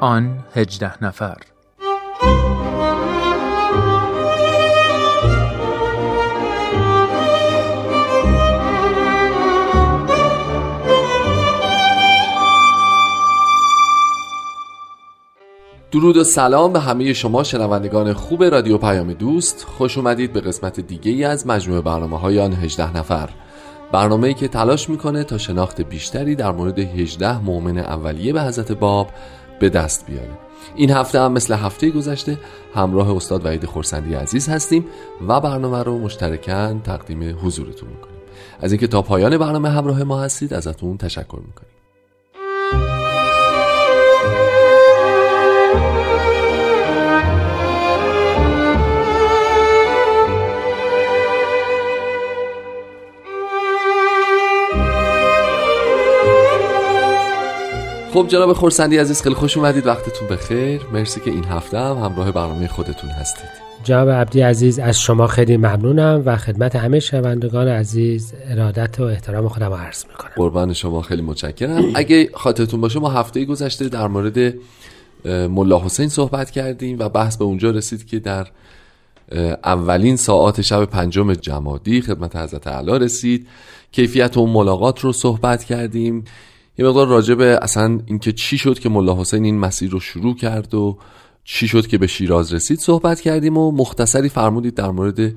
آن هجده نفر. درود و سلام به همه شما شنوندگان خوب رادیو پیام دوست. خوش اومدید به قسمت دیگه ای از مجموعه برنامه های آن 18 نفر. برنامه‌ای که تلاش می‌کنه تا شناخت بیشتری در مورد 18 مؤمن اولیه به حضرت باب به دست بیاره. این هفته هم مثل هفته گذشته همراه استاد وحید خورسندی عزیز هستیم و برنامه رو مشترکاً تقدیم حضورتون می‌کنیم. از اینکه تا پایان برنامه همراه ما هستید ازتون تشکر می‌کنیم. خب جناب خورسندی عزیز خیلی خوش اومدید. وقتتون بخیر. مرسی که این هفته هم همراه برنامه خودتون هستید. جناب عبدی عزیز از شما خیلی ممنونم و خدمت همه شنوندگان عزیز ارادت و احترام خودم عرض می‌کنم. قربان شما خیلی متشکرم. اگه خاطرتون باشه ما هفته گذشته در مورد ملا حسین صحبت کردیم و بحث به اونجا رسید که در اولین ساعات شب پنجم جمادی خدمت حضرت علا رسید. کیفیت اون ملاقات رو صحبت کردیم. یه مقدار راجع به اصلا اینکه چی شد که ملا حسین این مسیر رو شروع کرد و چی شد که به شیراز رسید صحبت کردیم و مختصری فرمودید در مورد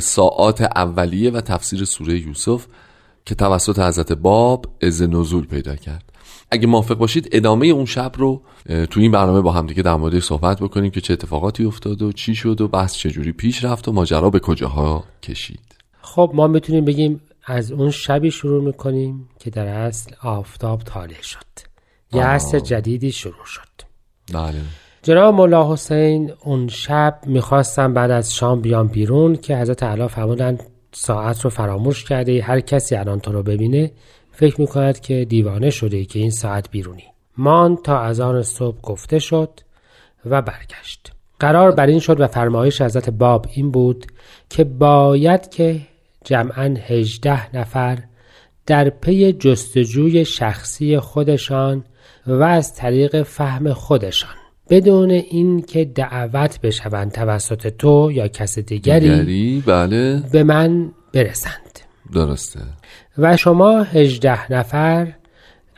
ساعات اولیه و تفسیر سوره یوسف که توسط حضرت باب از نزول پیدا کرد. اگه موافق باشید ادامه اون شب رو تو این برنامه با هم دیگه در مورد صحبت بکنیم که چه اتفاقاتی افتاد و چی شد و بحث چجوری پیش رفت و ماجرا به کجاها کشید. خب ما می‌تونیم بگیم از اون شبی شروع می‌کنیم که در اصل آفتاب طالع شد. یه عصر جدیدی شروع شد. بله. جناب مولا حسین اون شب می‌خواستم بعد از شام بیام بیرون که حضرت علا فرمودن ساعت رو فراموش کرده هر کسی الان تو رو ببینه فکر می‌کند که دیوانه شده که این ساعت بیرونی. مان تا از آن صبح گفته شد و برگشت. قرار بر این شد و فرمایش حضرت باب این بود که باید که جمعا هجده نفر در پی جستجوی شخصی خودشان و از طریق فهم خودشان. بدون اینکه دعوت بشوند توسط تو یا کس دیگری, دیگری؟ بله. به من برسند. درسته. و شما هجده نفر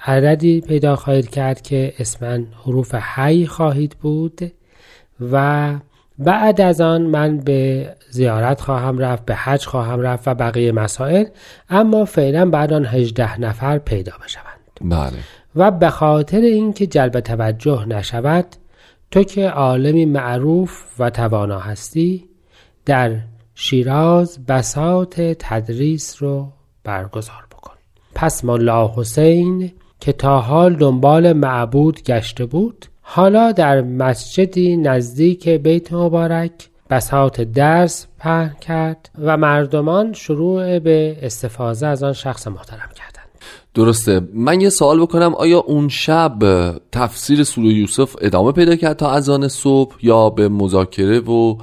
عددی پیدا خواهید کرد که اسمن حروف حی خواهید بود و بعد از آن من به زیارت خواهم رفت به حج خواهم رفت و بقیه مسائل اما فعلا بعد آن هجده نفر پیدا بشوند. بله. و به خاطر اینکه جلب توجه نشود تو که عالمی معروف و توانا هستی در شیراز بساط تدریس رو برگزار بکن. پس ملا حسین که تا حال دنبال معبود گشته بود حالا در مسجدی نزدیک بیت مبارک بساط درس پهن کرد و مردمان شروع به استفاده از آن شخص محترم کردند. درسته. من یه سوال بکنم. آیا اون شب تفسیر سوره یوسف ادامه پیدا کرد تا اذان صبح یا به مذاکره و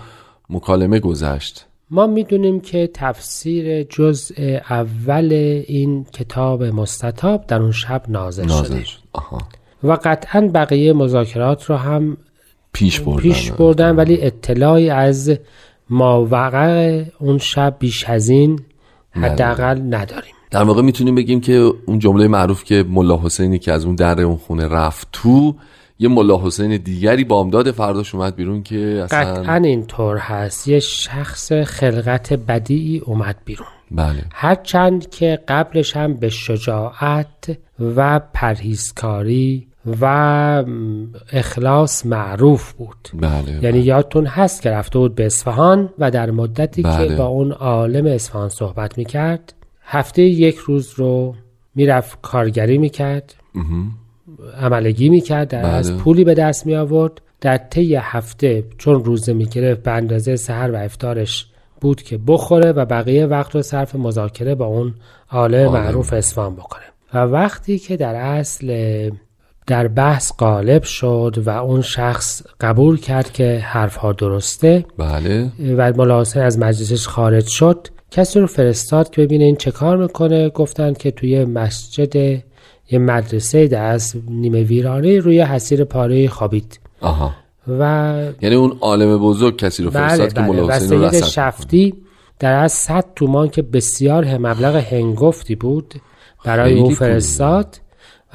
مکالمه گذشت؟ ما می‌دونیم که تفسیر جزء اول این کتاب مستطاب در اون شب نازل, نازل شده. شد. آها. و قطعا بقیه مذاکرات رو هم پیش بردن. پیش بردن ولی اطلاعی از ماوقع اون شب بیش از این حداقل نداریم. در واقع می‌تونیم بگیم که اون جمله معروف که ملا حسینی که از اون در اون خونه رفت تو یه ملا حسین دیگری بامداد فرداش اومد بیرون که اصلا قطعا اینطور هست. یه شخص خلقت بدیعی اومد بیرون. بله. هرچند که قبلش هم به شجاعت و پرهیزکاری و اخلاص معروف بود بله یعنی یادتون هست که رفته بود به اصفهان و در مدتی بله. که با اون عالم اصفهان صحبت می‌کرد هفته یک روز رو می‌رفت کارگری می‌کرد عملگی می‌کرد در بله. از پولی به دست می آورد در طی هفته چون روزه می‌گرفت به اندازه سحر و افطارش بود که بخوره و بقیه وقت رو صرف مذاکره با اون عالم عالم. معروف اصفهان بکنه و وقتی که در اصل در بحث غالب شد و اون شخص قبول کرد که حرفها درسته. بله. و ملا حسین از مجلسش خارج شد. کسی رو فرستاد که ببینه این چه کار می‌کنه. گفتن که توی مسجد یه مدرسه در از نیمه ویرانه روی حسیر پاره خوابید. آها. و یعنی اون عالم بزرگ کسی رو بله فرستاد که بله. مولا و حسین شفتی در از 100 تومان که بسیار مبلغ هنگفتی بود برای او. فرستاد.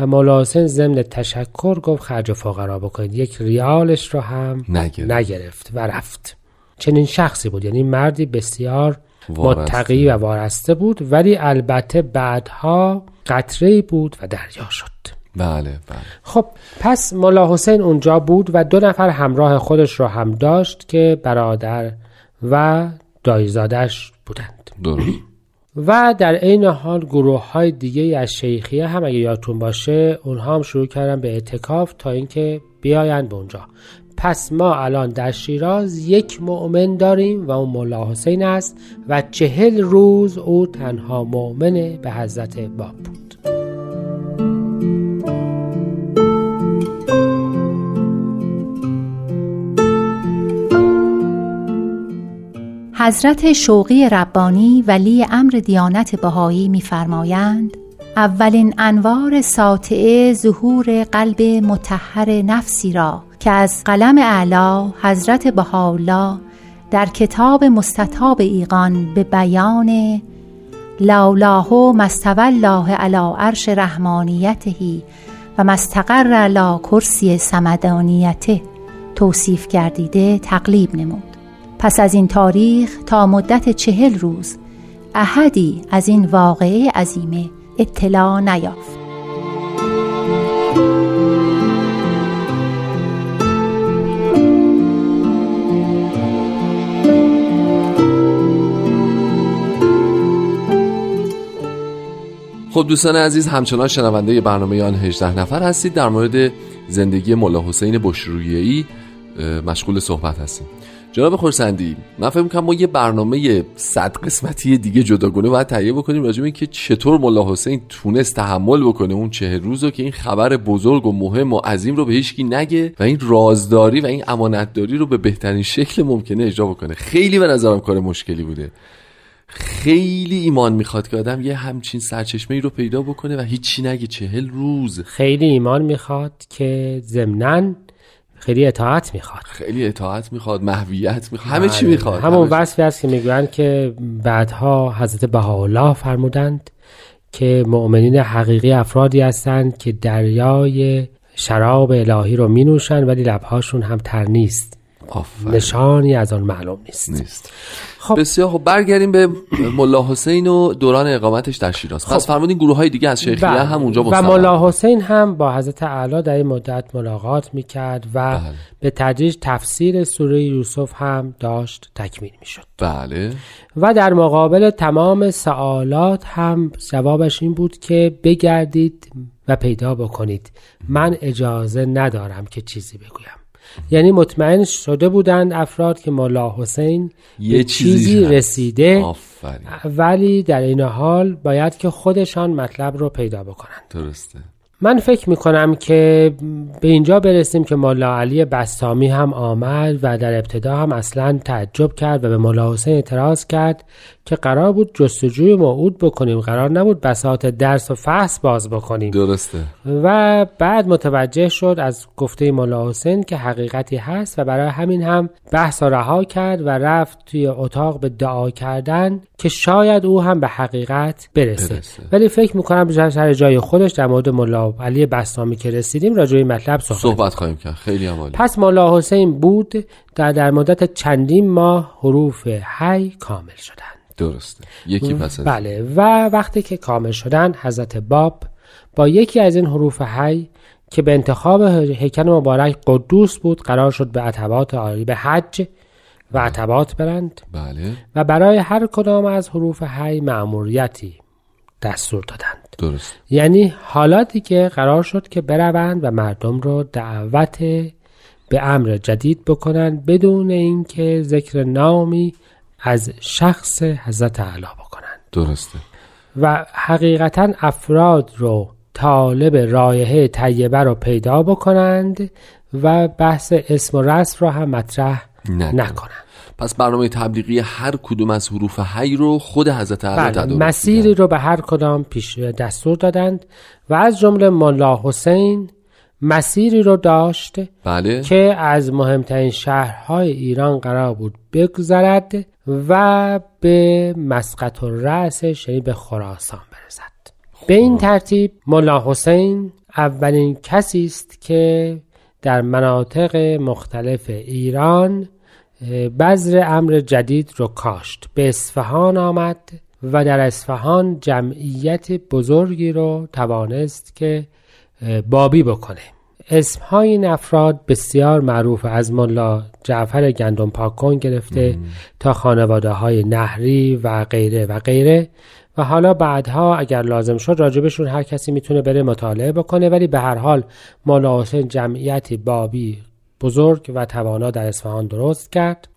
و مولا حسین ضمن تشکر گفت خرج فقرا بکنید. یک ریالش رو هم نگرفت. نگرفت و رفت. چنین شخصی بود. یعنی مردی بسیار وارسته. متقی و وارسته بود ولی البته بعدها قطره بود و دریا شد. بله بله. خب پس ملا حسین اونجا بود و دو نفر همراه خودش رو هم داشت که برادر و دایزادش بودند. درست. و در عین حال گروه های دیگه از شیخیه هم اگه یادتون باشه اونها هم شروع کردن به اعتکاف تا اینکه بیاین به اونجا. پس ما الان در شیراز یک مؤمن داریم و اون ملا حسین است و چهل روز او تنها مؤمن به حضرت باب بود حضرت شوقی ربانی ولی امر دیانت بهایی می‌فرمایند اولین انوار ساطعه ظهور قلب متحر نفسی را که از قلم اعلا حضرت بهاءالله در کتاب مستطاب ایقان به بیان لولاه مستوى الله علی عرش رحمانیته و مستقر علی کرسی سمدانیته توصیف گردیده تقلیب نمود. پس از این تاریخ تا مدت چهل روز احدی از این واقعه عظیمه اطلاع نیافت. خب دوستان عزیز همچنان شنونده برنامه آن 18 نفر هستید. در مورد زندگی ملا حسین بشرویه‌ای مشغول صحبت هستیم. جناب خورسندی من فکر می‌کنم ما یه برنامه صد قسمتی دیگه جداگونه باید تهیه بکنیم راجع به اینکه چطور ملا حسین تونست تحمل بکنه اون چه روز رو که این خبر بزرگ و مهم و عظیم رو به هیچکی نگه و این رازداری و این امانتداری رو به بهترین شکل ممکنه اجرا بکنه. خیلی به نظرم کار مشکلی بوده. خیلی ایمان می‌خواد که آدم یه همچین سرچشمه ای رو پیدا بکنه و هیچی نگه چهل روز. خیلی ایمان می‌خواد که ضمناً خیلی اطاعت می‌خواد خیلی اطاعت می‌خواد محویت می‌خواد همه چی می‌خواد همون. وصفی است که می‌گویند که بعدها حضرت بهاءالله فرمودند که مؤمنین حقیقی افرادی هستند که دریای شراب الهی رو می نوشند ولی لبهاشون هم تر نیست. نشانی از آن معلوم نیست. نیست. خب. بسیار خب برگردیم به ملا حسین و دوران اقامتش در شیراز. پس فرمودین گروه های دیگه از شیخیه بله. هم اونجا و ملا حسین هم با حضرت اعلی در این مدت ملاقات می‌کرد و بله. به تدریج تفسیر سوره یوسف هم داشت تکمیل می‌شد. بله. و در مقابل تمام سوالات هم جوابش این بود که بگردید و پیدا بکنید. من اجازه ندارم که چیزی بگویم. یعنی مطمئن شده بودند افراد که ملا حسین یه به چیزی چیزی هست. رسیده آفرین. ولی در این حال باید که خودشان مطلب رو پیدا بکنند. درسته. من فکر می‌کنم که به اینجا برسیم که ملا علی بستامی هم آمد و در ابتدا هم اصلا تعجب کرد و به ملا حسین اعتراض کرد که قرار بود جستجوی موعود بکنیم. قرار نبود بساط درس و فحص باز بکنیم. درسته. و بعد متوجه شد از گفته ملا حسین که حقیقتی هست و برای همین هم بحث را رها کرد و رفت توی اتاق به دعا کردن که شاید او هم به حقیقت برسه, برسه. ولی فکر می‌کنم سر جای خودش در مورد ملا علی بستامی که رسیدیم راجع به این مطلب صحبت, صحبت خواهیم کرد. خیلی هم عالی. پس ملا حسین بود در در مدت چندین ماه حروف حی کامل شدند. درسته. یکی پس از بله. و وقتی که کامل شدن حضرت باب با یکی از این حروف حی که به انتخاب هیکل مبارک قدوس بود قرار شد به عتبات عالی به حج و عتبات برند. بله. و برای هر کدام از حروف حی مأموریتی دستور دادند. درست. یعنی حالاتی که قرار شد که بروند و مردم رو دعوت به امر جدید بکنند بدون اینکه ذکر نامی از شخص حضرت اعلی بکنند. درسته. و حقیقتا افراد رو طالب رایحه طیبه رو پیدا بکنند و بحث اسم و رسم رو هم مطرح. نکنند. پس برنامه تبلیغی هر کدوم از حروف حی رو خود حضرت علی بله مسیری. رو به هر کدام پیش دستور دادند و از جمله ملا حسین مسیری رو داشت بله. که از مهمترین شهرهای ایران قرار بود بگذرد و به مسقط و رأسش یعنی به خراسان برسد. به این ترتیب ملا حسین اولین کسی است که در مناطق مختلف ایران بذر امر جدید رو کاشت. به اصفهان آمد و در اصفهان جمعیت بزرگی رو توانست که بابی بکنه. اسمهای این افراد بسیار معروف. از ملا جعفر گندم پاکون گرفته تا خانواده های نهری و غیره و غیره. و حالا بعدها اگر لازم شد راجبشون هر کسی می‌تونه بره مطالعه بکنه. ولی به هر حال ملا حسین جمعیتی بابی بزرگ و توانا در اصفهان درست کرد.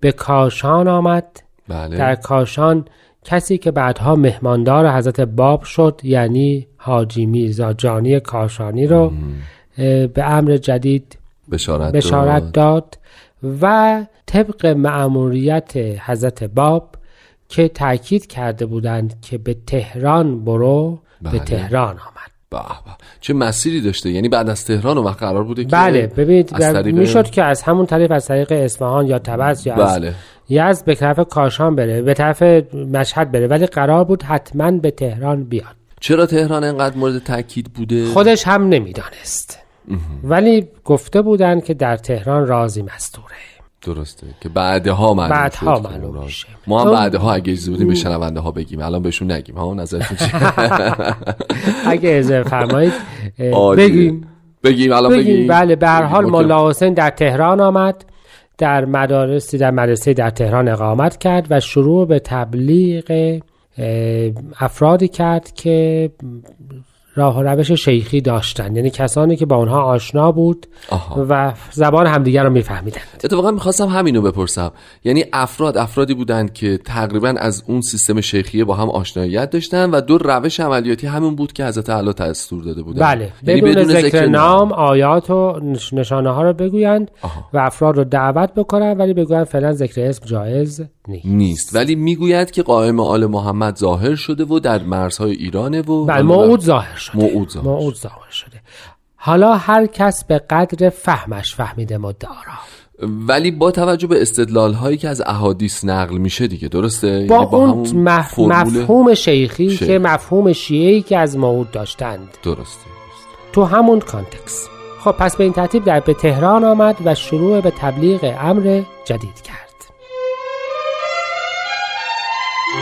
به کاشان آمد. بله. در کاشان کسی که بعدها مهماندار حضرت باب شد یعنی حاجی میرزا جانی کاشانی رو به امر جدید بشارت, بشارت داد. داد و طبق معموریت حضرت باب که تاکید کرده بودند که به تهران برو به بله. تهران آمد. به به. چه مسیری داشته؟ یعنی بعد از تهران اون وقت قرار بوده که بله ببینید از طریق- می‌شد که از همون طریق از طریق اصفهان یا تبس یا از بله. یزد به طرف کاشان بره به طرف مشهد بره ولی قرار بود حتما به تهران بیاد. چرا تهران انقدر مورد تاکید بوده؟ خودش هم نمی‌دانست. ولی گفته بودند که در تهران رازی مستوره. درسته. که بعدها معلوم بعدها معلوم. میشه. ما هم چون- بعدها اگه اجازه بودیم به شنونده ها بگیم. الان بهشون نگیم. ها نظرتون چیه؟ اگه اجازه فرمایید. بگیم. بگیم الان بگیم. بله به هر حال. ملا حسین در تهران آمد در مدارسی در مدرسه در تهران اقامت کرد و شروع به تبلیغ افرادی کرد که راه و روش شیخی داشتند یعنی کسانی که با اونها آشنا بود آها. و زبان همدیگر رو میفهمیدند اتفاقا می‌خواستم همینو بپرسم. یعنی افراد افرادی بودند که تقریبا از اون سیستم شیخیه با هم آشناییت داشتن و دو روش عملیاتی همون بود که حضرت علا دستور داده بودن. بله. یعنی بدون, ذکر نام. آیات و نش- نشانه ها رو بگویند آها. و افراد رو دعوت بکنن ولی بگویند فعلا ذکر اسم جایز نیست. نیست. ولی می‌گوید که قائم آل محمد ظاهر شده و در مرزهای ایرانه و بله موعود ظاهر شده. موعود ظاهر موعود ظاهر شده. حالا هر کس به قدر فهمش فهمیده مدعا را. ولی با توجه به استدلال هایی که از احادیث نقل میشه دیگه درسته؟ با, یعنی اون مف... مفهوم شیخی شیخ. که مفهوم شیعی که از موعود داشتند. درسته. تو همون کانتکس. خب پس به این ترتیب در به تهران آمد و شروع به تبلیغ امر جدید کرد. خب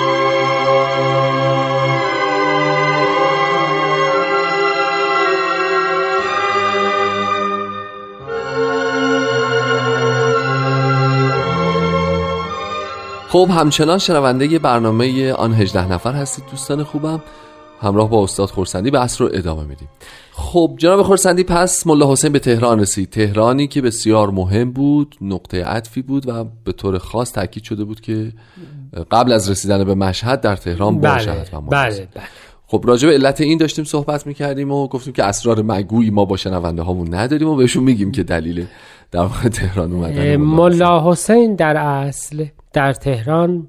همچنان شنونده برنامه آن 18 نفر هستید دوستان خوبم. همراه با استاد خورسندی بحث رو ادامه میدیم. خب جناب خورسندی پس ملا حسین به تهران رسید. تهرانی که بسیار مهم بود نقطه عطفی بود و به طور خاص تاکید شده بود که قبل از رسیدن به مشهد در تهران باشد بله بله بله. خب راجع به علت این داشتیم صحبت می‌کردیم و گفتیم که اسرار مگویی ما با شنونده هامون نداریم و بهشون میگیم که دلیل در واقع تهران اومدن. ملا حسین در اصل در تهران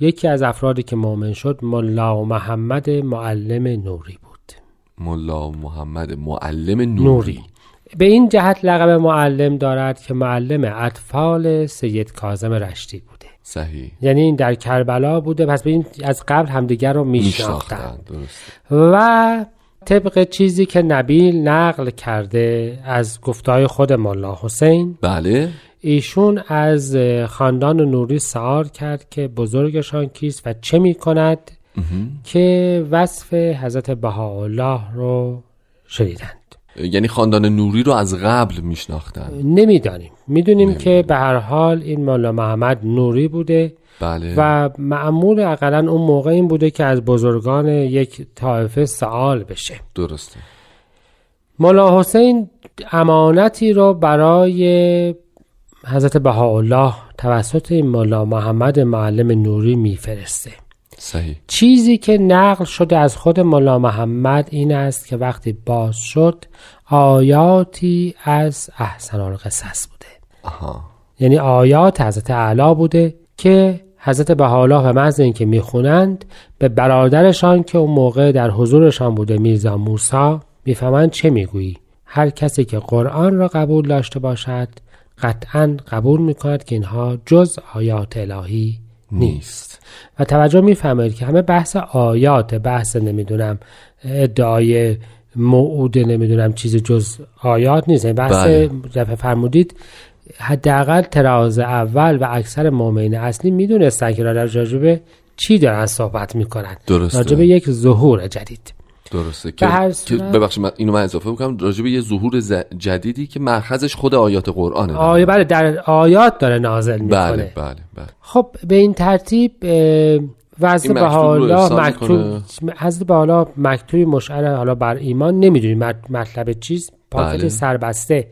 یکی از افرادی که مؤمن شد ملا محمد معلم نوری بود. ملا محمد معلم نوری, نوری. به این جهت لقب معلم دارد که معلم اطفال سید کاظم رشتی بوده. صحیح. یعنی این در کربلا بوده پس به این از قبل همدیگر رو میشناختند و طبق چیزی که نبیل نقل کرده از گفتهای خود ملا حسین بله. ایشون از خاندان نوری سوال کرد که بزرگشان کیست و چه می کند که وصف حضرت بهاءالله رو شنیدند. یعنی خاندان نوری رو از قبل میشناختن. نمی‌دانیم. می‌دونیم که به هر حال این مولا محمد نوری بوده بله. و معمول اقلا اون موقع این بوده که از بزرگان یک طایفه سوال بشه. درسته. مولا حسین امانتی رو برای حضرت بهاءالله توسط این مولا محمد معلم نوری میفرسته. صحیح. چیزی که نقل شده از خود مولا محمد این است که وقتی باز شد آیاتی از احسن القصص بوده. آها. یعنی آیات حضرت اعلی بوده که حضرت بهاءالله به محض اینکه می‌خونند به برادرشان که اون موقع در حضورشان بوده میرزا موسا می‌فهمند چه می‌گویی. هر کسی که قرآن را قبول داشته باشد قطعا قبول می‌کند که اینها جز آیات الهی نیست و توجه می‌فهمید که همه بحث آیات بحث نمی‌دونم ادعای موعود نمی‌دونم چیز جز آیات نیست یعنی بحث بله. فرمودید حداقل تراز اول و اکثر مؤمنین اصلی می‌دونستن که راجبه چی دارن صحبت می‌کنن درسته. راجبه یک ظهور جدید درسته که, هر که ببخشید من اینو من اضافه بکنم راجع به یه ظهور ز- جدیدی که مرخزش خود آیات قرآنه. آیه بله در آیات داره نازل می‌کنه. بله بله. بله خب به این ترتیب وزن این به مکتوب حالا مکتوب. حضرت به حالا مکتوبی مشعر حالا بر ایمان نمی‌دونیم مطلب چیز. پاکت بله. سربسته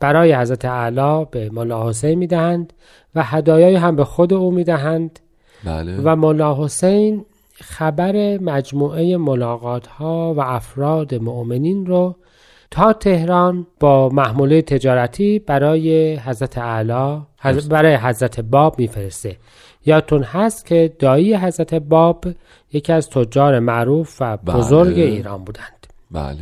برای حضرت اعلی به مولا حسین می‌دهند و هدایای هم به خود او می‌دهند بله. و مولا حسین خبر مجموعه ملاقات ها و افراد مؤمنین رو تا تهران با محموله تجارتی برای حضرت اعلی برای حضرت باب میفرسته. یادتون هست که دایی حضرت باب یکی از تجار معروف و بله. بزرگ ایران بودند. بله.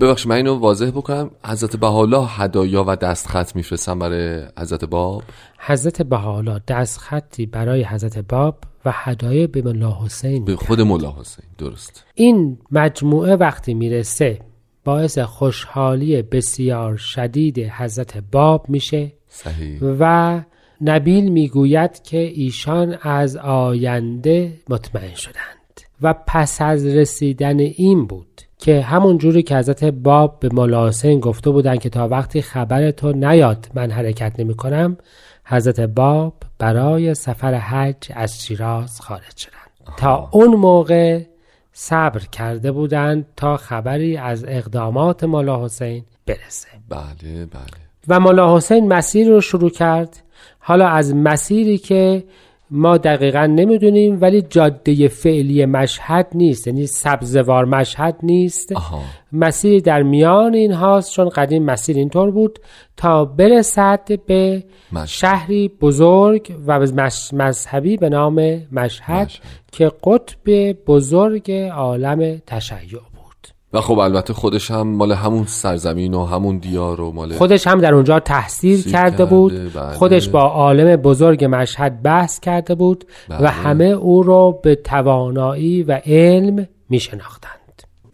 ببخشید من اینو واضح بکنم. حضرت بهاءالله هدایا و دستخط میفرستن برای حضرت باب؟ حضرت بهاءالله دست خطی برای حضرت باب و هدایای به مولا حسین به خود مولا حسین درست. این مجموعه وقتی می‌رسه باعث خوشحالی بسیار شدید حضرت باب میشه صحیح. و نبیل می‌گوید که ایشان از آینده مطمئن شدند و پس از رسیدن این بود. که همون جوری که حضرت باب به مولا حسین گفته بودند که تا وقتی خبر تو نیاد من حرکت نمی کنم حضرت باب برای سفر حج از شیراز خارج شدند. تا اون موقع صبر کرده بودند تا خبری از اقدامات مولا حسین برسه. بله بله. و مولا حسین مسیر رو شروع کرد. حالا از مسیری که ما دقیقا نمی‌دونیم ولی جاده فعلی مشهد نیست یعنی سبزوار مشهد نیست آها مسیر در میان این هاست چون قدیم مسیر اینطور بود تا برسد به مشهد. شهری بزرگ و مش- مذهبی به نام مشهد, مشهد. که قطب بزرگ عالم تشیع بود و خب البته خودش هم مال همون سرزمین و همون دیار و مال خودش هم در اونجا تحصیل کرده کرده، بود. بله. خودش با عالم بزرگ مشهد بحث کرده بود بله. و همه او رو به توانایی و علم می شناختند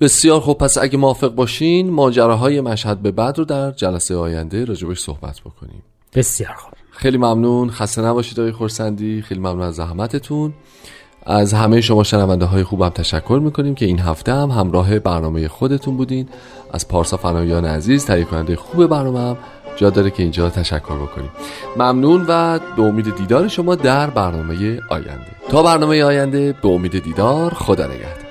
بسیار خب پس اگه موافق باشین ماجراهای مشهد به بعد رو در جلسه آینده راجبش صحبت بکنیم. بسیار خوب خیلی ممنون. خسته نباشید آقای خورسندی. خیلی ممنون از زحمتتون. از همه شما شنونده های خوبم تشکر می‌کنیم که این هفته هم همراه برنامه خودتون بودین. از پارسا فنایان عزیز تهیه کننده خوب برنامه هم جا داره که اینجا تشکر بکنیم. ممنون و به امید دیدار شما در برنامه آینده. تا برنامه آینده به امید دیدار خدا نگهدار.